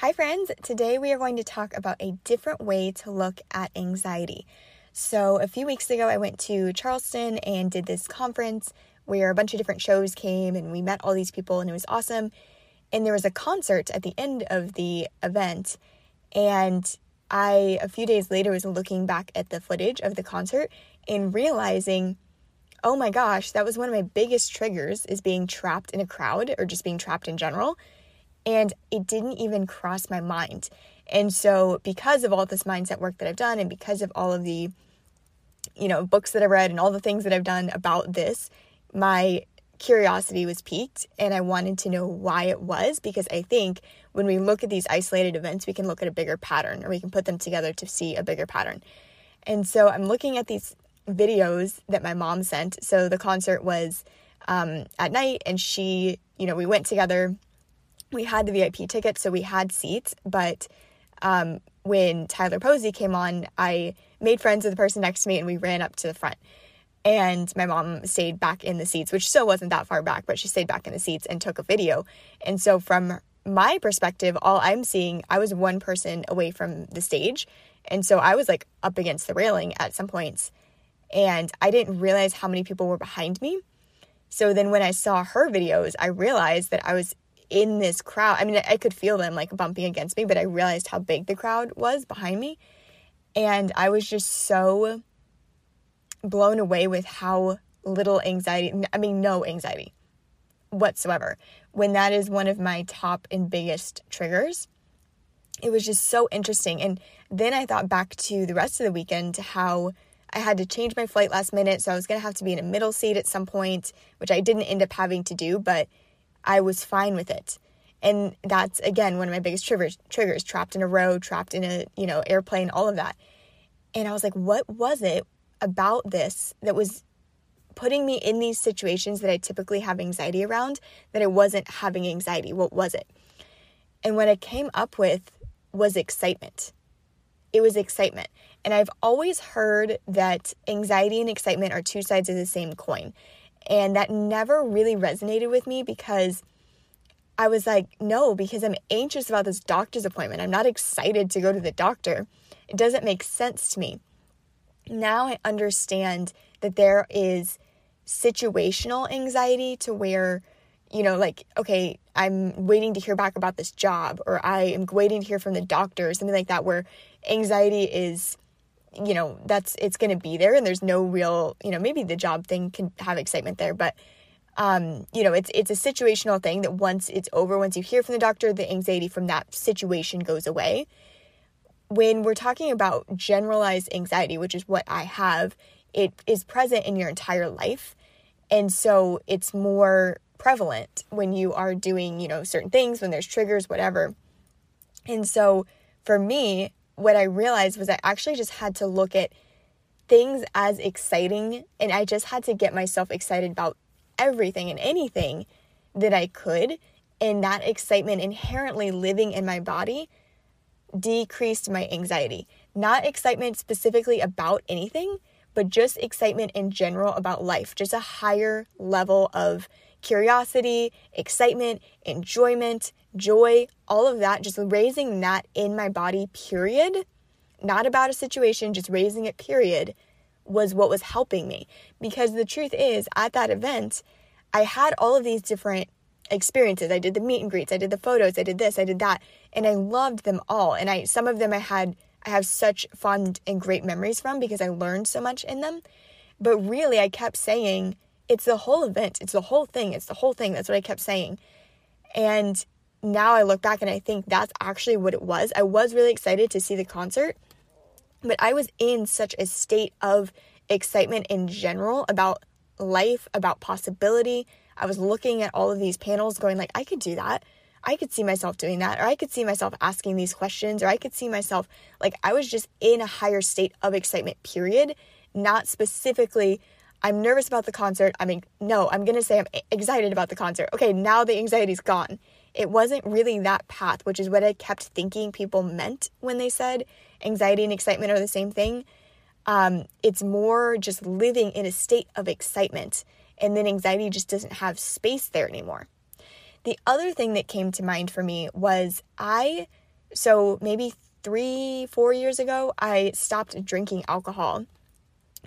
Hi, friends. Today we are going to talk about a different way to look at anxiety. So, a few weeks ago, I went to Charleston and did this conference where a bunch of different shows came and we met all these people, and it was awesome. And there was a concert at the end of the event. And I, a few days later, was looking back at the footage of the concert and realizing, oh my gosh, that was one of my biggest triggers is being trapped in a crowd or just being trapped in general and it didn't even cross my mind. And so, because of all this mindset work that I've done, and because of all of the, you know, books that I've read and all the things that I've done about this, my curiosity was piqued and I wanted to know why it was because I think when we look at these isolated events, we can look at a bigger pattern or we can put them together to see a bigger pattern. And so I'm looking at these videos that my mom sent. So the concert was um, at night and she, you know, we went together we had the VIP tickets, so we had seats. But um, when Tyler Posey came on, I made friends with the person next to me and we ran up to the front. And my mom stayed back in the seats, which still wasn't that far back, but she stayed back in the seats and took a video. And so, from my perspective, all I'm seeing, I was one person away from the stage. And so I was like up against the railing at some points. And I didn't realize how many people were behind me. So then when I saw her videos, I realized that I was in this crowd. I mean, I could feel them like bumping against me, but I realized how big the crowd was behind me. And I was just so blown away with how little anxiety, I mean, no anxiety whatsoever, when that is one of my top and biggest triggers. It was just so interesting. And then I thought back to the rest of the weekend how I had to change my flight last minute. So I was going to have to be in a middle seat at some point, which I didn't end up having to do, but I was fine with it. And that's again one of my biggest triggers triggers trapped in a row, trapped in a, you know, airplane, all of that. And I was like, what was it about this that was putting me in these situations that I typically have anxiety around that I wasn't having anxiety? What was it? And what I came up with was excitement. It was excitement. And I've always heard that anxiety and excitement are two sides of the same coin. And that never really resonated with me because I was like, no, because I'm anxious about this doctor's appointment. I'm not excited to go to the doctor. It doesn't make sense to me. Now I understand that there is situational anxiety to where, you know, like, okay, I'm waiting to hear back about this job or I am waiting to hear from the doctor or something like that, where anxiety is you know that's it's going to be there and there's no real you know maybe the job thing can have excitement there but um you know it's it's a situational thing that once it's over once you hear from the doctor the anxiety from that situation goes away. When we're talking about generalized anxiety which is what i have it is present in your entire life. And so it's more prevalent when you are doing you know certain things when there's triggers whatever. And so for me what I realized was I actually just had to look at things as exciting and I just had to get myself excited about everything and anything that I could. And that excitement inherently living in my body decreased my anxiety. Not excitement specifically about anything, but just excitement in general about life, just a higher level of curiosity, excitement, enjoyment, joy, all of that, just raising that in my body, period, not about a situation, just raising it, period, was what was helping me. Because the truth is, at that event, I had all of these different experiences. I did the meet and greets, I did the photos, I did this, I did that, and I loved them all. And I some of them I had I have such fond and great memories from because I learned so much in them. But really I kept saying, it's the whole event, it's the whole thing, it's the whole thing. That's what I kept saying. And now I look back and I think that's actually what it was. I was really excited to see the concert, but I was in such a state of excitement in general about life, about possibility. I was looking at all of these panels going like I could do that. I could see myself doing that or I could see myself asking these questions or I could see myself like I was just in a higher state of excitement period, not specifically I'm nervous about the concert. I mean, no, I'm going to say I'm excited about the concert. Okay, now the anxiety's gone it wasn't really that path, which is what I kept thinking people meant when they said anxiety and excitement are the same thing. Um, it's more just living in a state of excitement, and then anxiety just doesn't have space there anymore. The other thing that came to mind for me was I so maybe three, four years ago, I stopped drinking alcohol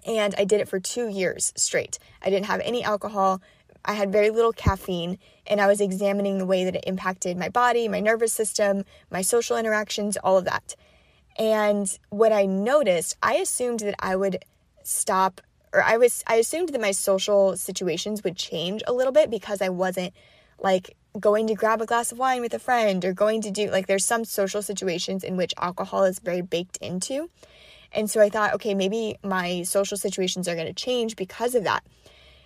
and I did it for two years straight. I didn't have any alcohol. I had very little caffeine, and I was examining the way that it impacted my body, my nervous system, my social interactions, all of that. And what I noticed, I assumed that I would stop or I was I assumed that my social situations would change a little bit because I wasn't like going to grab a glass of wine with a friend or going to do like there's some social situations in which alcohol is very baked into. And so I thought, okay, maybe my social situations are going to change because of that.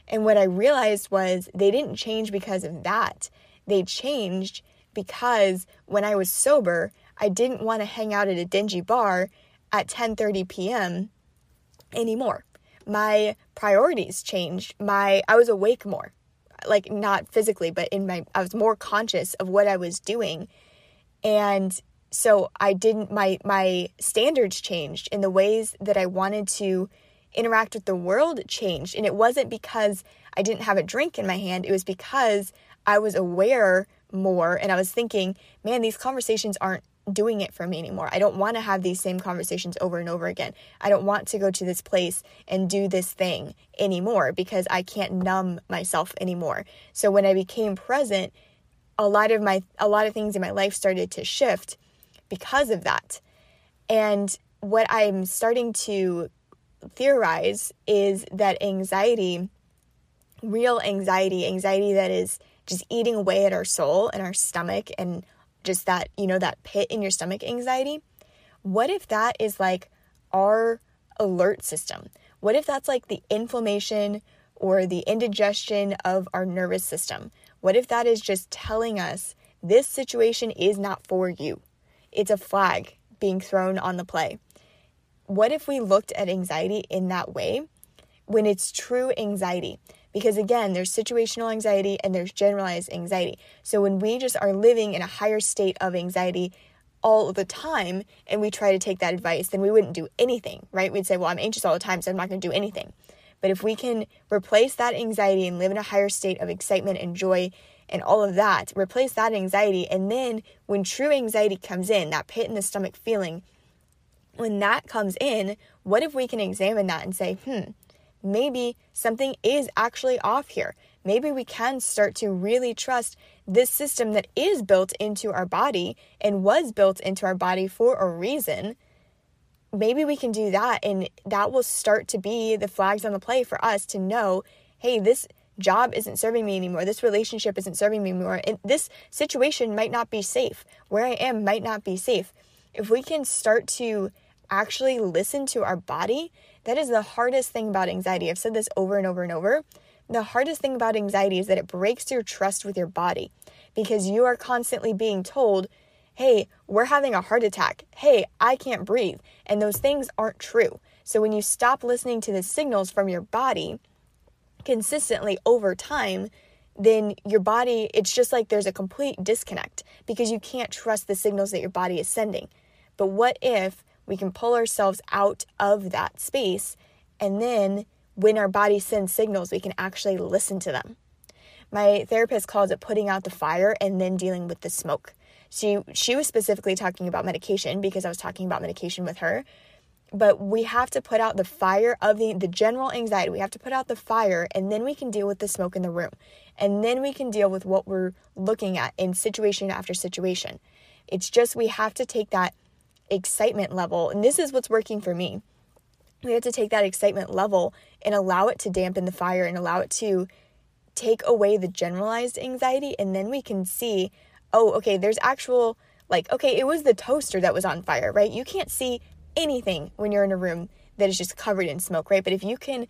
And what I realized was they didn't change because of that. They changed because when I was sober, I didn't want to hang out at a dingy bar at 10:30 p.m. anymore. My priorities changed. My I was awake more. Like not physically, but in my I was more conscious of what I was doing. And so I didn't my my standards changed in the ways that I wanted to interact with the world changed. And it wasn't because I didn't have a drink in my hand, it was because I was aware more and I was thinking, man, these conversations aren't doing it for me anymore. I don't want to have these same conversations over and over again. I don't want to go to this place and do this thing anymore because I can't numb myself anymore. So when I became present, a lot of my a lot of things in my life started to shift because of that. And what I'm starting to theorize is that anxiety, real anxiety, anxiety that is just eating away at our soul and our stomach and just that, you know, that pit in your stomach anxiety. What if that is like our alert system? What if that's like the inflammation or the indigestion of our nervous system? What if that is just telling us this situation is not for you? It's a flag being thrown on the play what if we looked at anxiety in that way when it's true anxiety? Because again, there's situational anxiety and there's generalized anxiety. So when we just are living in a higher state of anxiety all the time and we try to take that advice, then we wouldn't do anything, right? We'd say, well, I'm anxious all the time, so I'm not going to do anything. But if we can replace that anxiety and live in a higher state of excitement and joy and all of that, replace that anxiety, and then when true anxiety comes in, that pit in the stomach feeling, when that comes in, what if we can examine that and say, hmm, maybe something is actually off here? Maybe we can start to really trust this system that is built into our body and was built into our body for a reason. Maybe we can do that, and that will start to be the flags on the play for us to know hey, this job isn't serving me anymore. This relationship isn't serving me anymore. And this situation might not be safe. Where I am might not be safe. If we can start to actually listen to our body, that is the hardest thing about anxiety. I've said this over and over and over. The hardest thing about anxiety is that it breaks your trust with your body because you are constantly being told, hey, we're having a heart attack. Hey, I can't breathe. And those things aren't true. So when you stop listening to the signals from your body consistently over time, then your body, it's just like there's a complete disconnect because you can't trust the signals that your body is sending. But what if we can pull ourselves out of that space. And then when our body sends signals, we can actually listen to them. My therapist calls it putting out the fire and then dealing with the smoke. She she was specifically talking about medication because I was talking about medication with her. But we have to put out the fire of the, the general anxiety. We have to put out the fire and then we can deal with the smoke in the room. And then we can deal with what we're looking at in situation after situation. It's just we have to take that excitement level, and this is what's working for me. We have to take that excitement level and allow it to dampen the fire and allow it to take away the generalized anxiety. And then we can see, oh, okay, there's actual, like, okay, it was the toaster that was on fire, right? You can't see anything when you're in a room that is just covered in smoke, right? But if you can,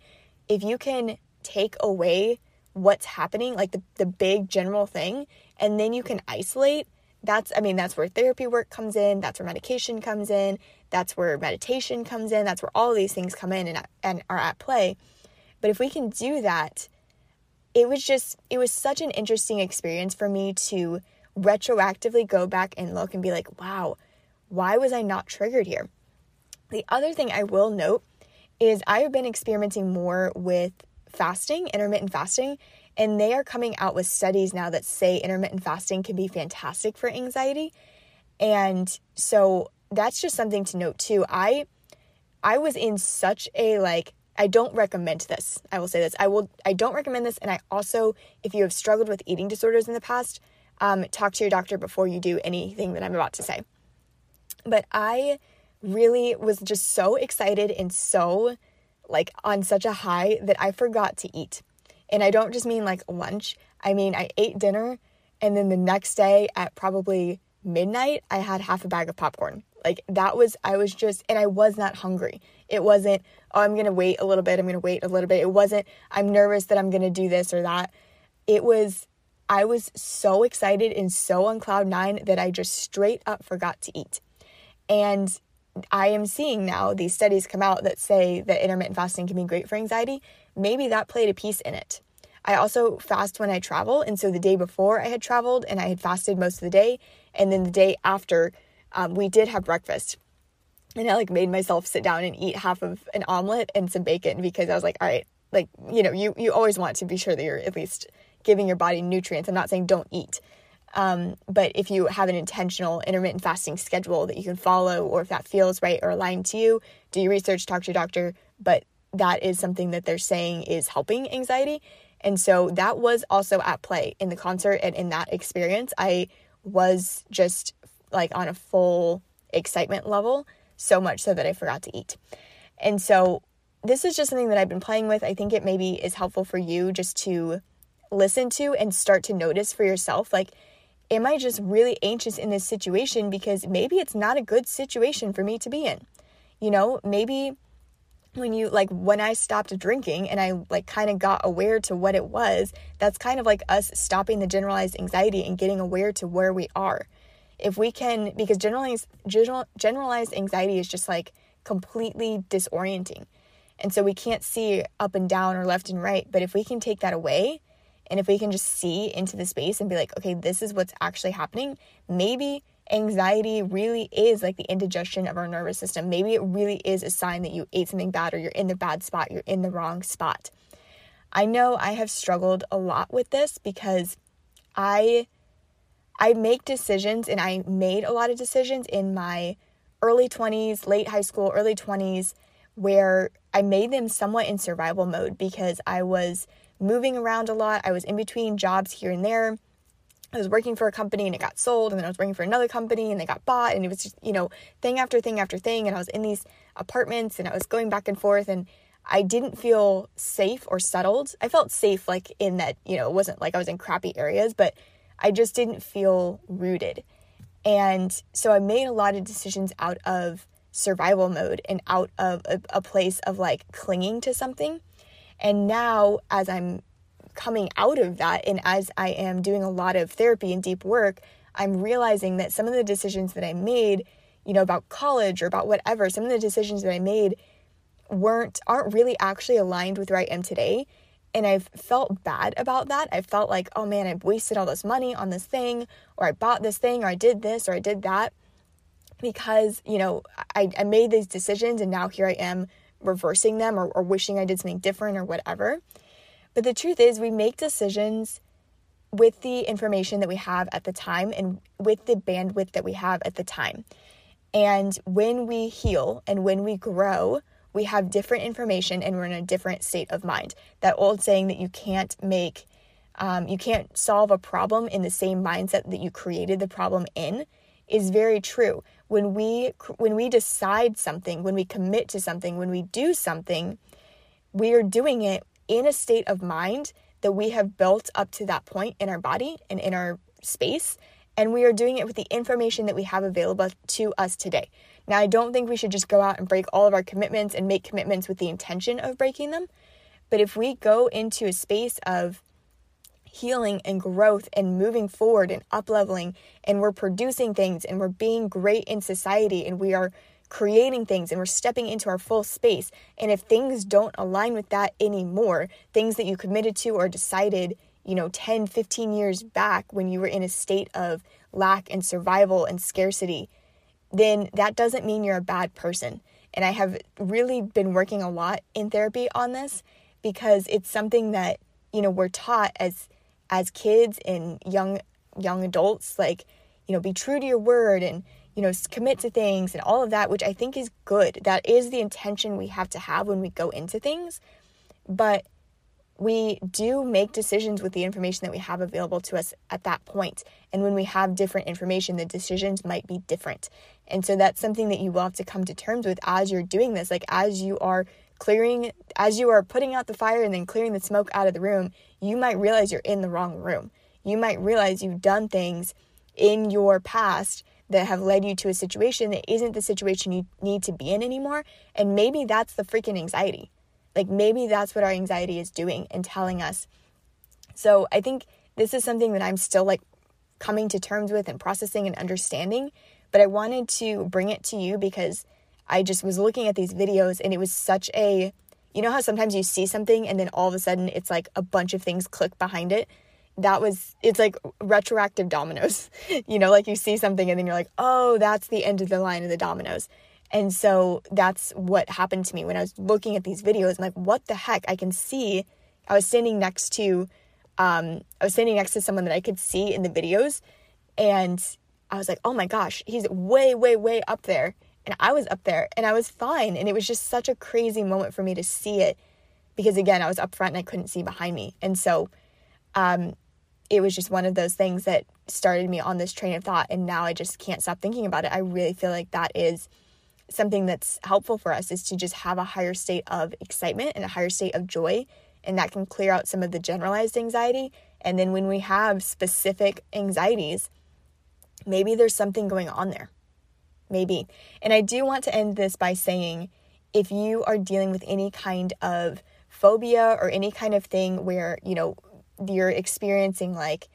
if you can take away what's happening, like the, the big general thing, and then you can isolate that's i mean that's where therapy work comes in that's where medication comes in that's where meditation comes in that's where all these things come in and, and are at play. But if we can do that it was just it was such an interesting experience for me to retroactively go back and look and be like wow why was i not triggered here? The other thing i will note is i have been experimenting more with fasting intermittent fasting and they are coming out with studies now that say intermittent fasting can be fantastic for anxiety. And so that's just something to note too. I I was in such a like I don't recommend this. I will say this. I will I don't recommend this and I also if you have struggled with eating disorders in the past, um, talk to your doctor before you do anything that I'm about to say. But I really was just so excited and so like on such a high that I forgot to eat. And I don't just mean like lunch. I mean I ate dinner and then the next day at probably midnight I had half a bag of popcorn. Like that was I was just and I was not hungry. It wasn't oh I'm going to wait a little bit, I'm going to wait a little bit. It wasn't I'm nervous that I'm going to do this or that. It was I was so excited and so on cloud 9 that I just straight up forgot to eat. And I am seeing now these studies come out that say that intermittent fasting can be great for anxiety. Maybe that played a piece in it. I also fast when I travel. And so the day before I had traveled and I had fasted most of the day. And then the day after, um, we did have breakfast. And I like made myself sit down and eat half of an omelet and some bacon because I was like, all right, like, you know, you, you always want to be sure that you're at least giving your body nutrients. I'm not saying don't eat. Um, but if you have an intentional intermittent fasting schedule that you can follow, or if that feels right or aligned to you, do your research, talk to your doctor. But that is something that they're saying is helping anxiety. And so that was also at play in the concert and in that experience. I was just like on a full excitement level, so much so that I forgot to eat. And so this is just something that I've been playing with. I think it maybe is helpful for you just to listen to and start to notice for yourself like am I just really anxious in this situation because maybe it's not a good situation for me to be in? You know, maybe when you like when I stopped drinking and I like kind of got aware to what it was, that's kind of like us stopping the generalized anxiety and getting aware to where we are. If we can because generalized general, generalized anxiety is just like completely disorienting. And so we can't see up and down or left and right, but if we can take that away and if we can just see into the space and be like, okay, this is what's actually happening, maybe anxiety really is like the indigestion of our nervous system. Maybe it really is a sign that you ate something bad or you're in the bad spot, you're in the wrong spot. I know I have struggled a lot with this because I I make decisions and I made a lot of decisions in my early 20s, late high school, early 20s where I made them somewhat in survival mode because I was moving around a lot. I was in between jobs here and there. I was working for a company and it got sold, and then I was working for another company and they got bought, and it was just, you know, thing after thing after thing. And I was in these apartments and I was going back and forth, and I didn't feel safe or settled. I felt safe, like in that, you know, it wasn't like I was in crappy areas, but I just didn't feel rooted. And so I made a lot of decisions out of survival mode and out of a, a place of like clinging to something. And now, as I'm coming out of that, and as I am doing a lot of therapy and deep work, I'm realizing that some of the decisions that I made, you know, about college or about whatever, some of the decisions that I made weren't aren't really actually aligned with where I am today. And I've felt bad about that. I felt like, oh man, I've wasted all this money on this thing, or I bought this thing, or I did this, or I did that. Because, you know, I, I made these decisions and now here I am reversing them or, or wishing I did something different or whatever. But the truth is, we make decisions with the information that we have at the time and with the bandwidth that we have at the time. And when we heal and when we grow, we have different information and we're in a different state of mind. That old saying that you can't make, um, you can't solve a problem in the same mindset that you created the problem in is very true when we when we decide something, when we commit to something, when we do something, we are doing it in a state of mind that we have built up to that point in our body and in our space and we are doing it with the information that we have available to us today. Now, I don't think we should just go out and break all of our commitments and make commitments with the intention of breaking them. But if we go into a space of healing and growth and moving forward and up leveling and we're producing things and we're being great in society and we are creating things and we're stepping into our full space. And if things don't align with that anymore, things that you committed to or decided, you know, 10, 15 years back when you were in a state of lack and survival and scarcity, then that doesn't mean you're a bad person. And I have really been working a lot in therapy on this because it's something that, you know, we're taught as as kids and young young adults like you know, be true to your word and, you know, commit to things and all of that, which I think is good. That is the intention we have to have when we go into things. But we do make decisions with the information that we have available to us at that point. And when we have different information, the decisions might be different. And so that's something that you will have to come to terms with as you're doing this. Like as you are clearing, as you are putting out the fire and then clearing the smoke out of the room, you might realize you're in the wrong room. You might realize you've done things in your past that have led you to a situation that isn't the situation you need to be in anymore. And maybe that's the freaking anxiety. Like maybe that's what our anxiety is doing and telling us. So I think this is something that I'm still like coming to terms with and processing and understanding. But I wanted to bring it to you because I just was looking at these videos and it was such a, you know how sometimes you see something and then all of a sudden it's like a bunch of things click behind it? That was, it's like retroactive dominoes. you know, like you see something and then you're like, oh, that's the end of the line of the dominoes. And so that's what happened to me when I was looking at these videos. I'm like, what the heck? I can see. I was standing next to, um, I was standing next to someone that I could see in the videos, and I was like, oh my gosh, he's way, way, way up there, and I was up there, and I was fine, and it was just such a crazy moment for me to see it, because again, I was up front and I couldn't see behind me, and so, um, it was just one of those things that started me on this train of thought, and now I just can't stop thinking about it. I really feel like that is something that's helpful for us is to just have a higher state of excitement and a higher state of joy. And that can clear out some of the generalized anxiety. And then when we have specific anxieties, maybe there's something going on there. Maybe. And I do want to end this by saying if you are dealing with any kind of phobia or any kind of thing where, you know, you're experiencing like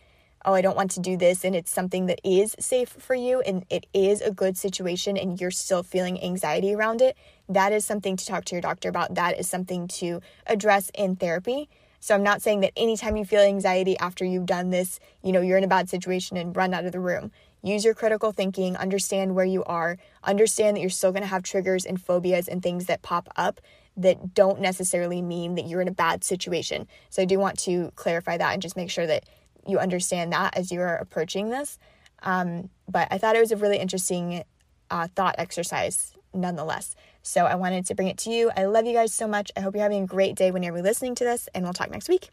oh, I don't want to do this, and it's something that is safe for you and it is a good situation and you're still feeling anxiety around it, that is something to talk to your doctor about. That is something to address in therapy. So I'm not saying that anytime you feel anxiety after you've done this, you know, you're in a bad situation and run out of the room. Use your critical thinking, understand where you are, understand that you're still going to have triggers and phobias and things that pop up that don't necessarily mean that you're in a bad situation. So I do want to clarify that and just make sure that you understand that as you are approaching this. Um, but I thought it was a really interesting uh, thought exercise nonetheless. So I wanted to bring it to you. I love you guys so much. I hope you're having a great day when you're listening to this, and we'll talk next week.